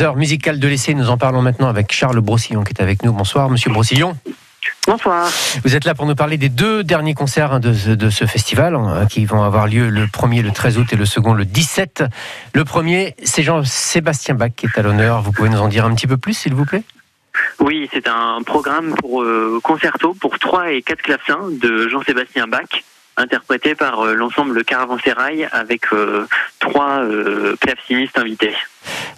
Heure musicale de l'essai, nous en parlons maintenant avec Charles Brossillon qui est avec nous. Bonsoir Monsieur Brossillon. Bonsoir. Vous êtes là pour nous parler des deux derniers concerts hein, de, ce- de ce festival hein, qui vont avoir lieu le premier le 13 août et le second le 17. Le premier, c'est Jean-Sébastien Bach qui est à l'honneur. Vous pouvez nous en dire un petit peu plus s'il vous plaît? Oui, c'est un programme pour euh, concerto pour trois et quatre clavecins de Jean-Sébastien Bach, interprété par euh, l'ensemble Caravansérail avec euh, trois clavecinistes invités.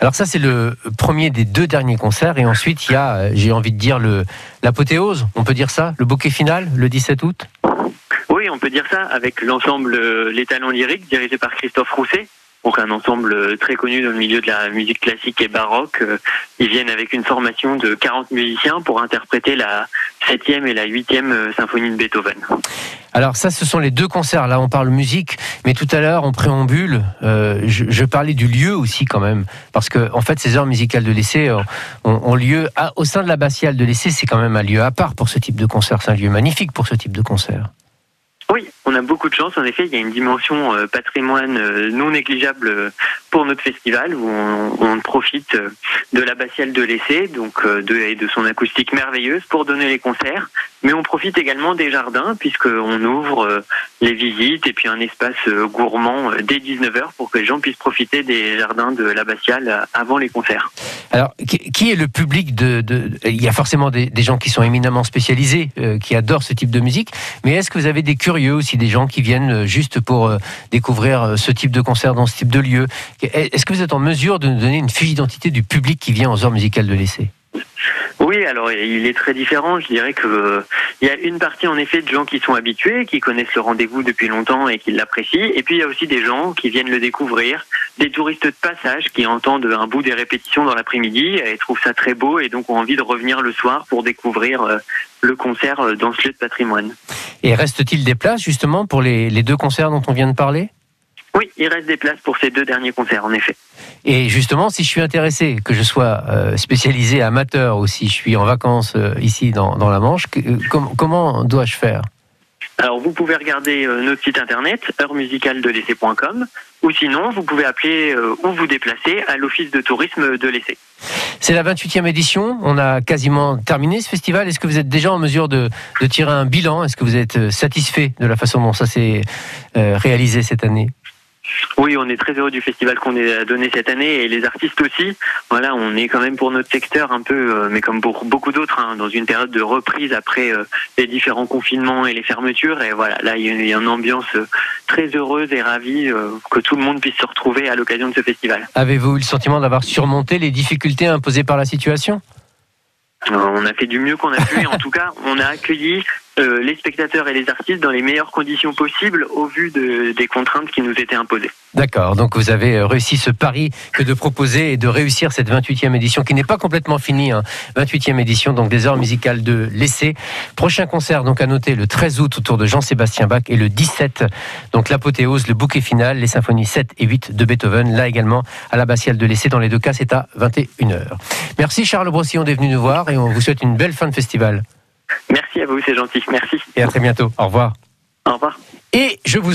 Alors ça c'est le premier des deux derniers concerts et ensuite il y a, euh, j'ai envie de dire, le l'apothéose, on peut dire ça, le bouquet final le 17 août? Oui, on peut dire ça avec l'ensemble euh, Les Talents Lyriques dirigé par Christophe Rousset. Donc un ensemble euh, très connu dans le milieu de la musique classique et baroque. Ils viennent avec une formation de 40 musiciens pour interpréter la septième et la huitième euh, symphonie de Beethoven. Alors ça, ce sont les deux concerts. Là, on parle musique, mais tout à l'heure, en préambule, euh, je, parlais du lieu aussi quand même, parce que en fait, ces heures musicales de l'essai euh, ont, lieu au sein de l'abbatiale de l'essai. C'est quand même un lieu à part pour ce type de concert. C'est un lieu magnifique pour ce type de concert. On a beaucoup de chance. En effet, il y a une dimension euh, patrimoine euh, non négligeable euh, pour notre festival où on, profite de l'abbatiale de l'essai, donc de, et de son acoustique merveilleuse pour donner les concerts. Mais on profite également des jardins puisqu'on ouvre les visites et puis un espace gourmand dès 19h pour que les gens puissent profiter des jardins de l'abbatiale avant les concerts. Alors, qui, est le public de, Il y a forcément des, gens qui sont éminemment spécialisés, euh, qui adorent ce type de musique, mais est-ce que vous avez des curieux aussi, des gens qui viennent euh, juste pour euh, découvrir ce type de concert dans ce type de lieu? Est-ce que vous êtes en mesure de nous donner une fiche d'identité du public qui vient aux heures musicales de l'essai? Oui, alors il est très différent. Je dirais que il y a une partie en effet de gens qui sont habitués, qui connaissent le rendez-vous depuis longtemps et qui l'apprécient. Et puis il y a aussi des gens qui viennent le découvrir, des touristes de passage qui entendent un bout des répétitions dans l'après-midi et trouvent ça très beau et donc ont envie de revenir le soir pour découvrir euh, le concert euh, dans ce lieu de patrimoine. Et reste-t-il des places justement pour les, les deux concerts dont on vient de parler? Oui, il reste des places pour ces deux derniers concerts en effet. Et justement, si je suis intéressé, que je sois euh, spécialisé amateur ou si je suis en vacances ici dans, dans la Manche, que- com- comment dois-je faire? Alors vous pouvez regarder euh, notre site internet heurmusicaldelessai.com ou sinon vous pouvez appeler euh, ou vous déplacer à l'office de tourisme de l'essai. C'est la 28e édition, on a quasiment terminé ce festival. Est-ce que vous êtes déjà en mesure de, de tirer un bilan? Est-ce que vous êtes euh, satisfait de la façon dont ça s'est réalisé cette année? Oui, on est très heureux du festival qu'on a donné cette année et les artistes aussi. Voilà, on est quand même pour notre secteur un peu, euh, mais comme pour beaucoup d'autres, hein, dans une période de reprise après euh, les différents confinements et les fermetures. Et voilà, là, il y a une, il y a une ambiance euh, très heureuse et ravie euh, que tout le monde puisse se retrouver à l'occasion de ce festival. Avez-vous eu le sentiment d'avoir surmonté les difficultés imposées par la situation? On a fait du mieux qu'on a pu et en tout cas, on a accueilli euh, les spectateurs et les artistes dans les meilleures conditions possibles au vu de- des contraintes qui nous étaient imposées. D'accord, donc vous avez euh, réussi ce pari que de proposer et de réussir cette 28e édition qui n'est pas complètement finie, hein. 28e édition donc des heures musicales de l'essai. Prochain concert donc à noter le 13 août autour de Jean-Sébastien Bach et le 17 donc l'apothéose, le bouquet final, les symphonies 7 et 8 de Beethoven, là également à l'abbatiale de l'essai. Dans les deux cas, c'est à 21h. Merci Charles Brossillon d'être venu nous voir et on vous souhaite une belle fin de festival. Merci à vous, c'est gentil. Merci. Et à très bientôt. Au revoir. Au revoir. Et je vous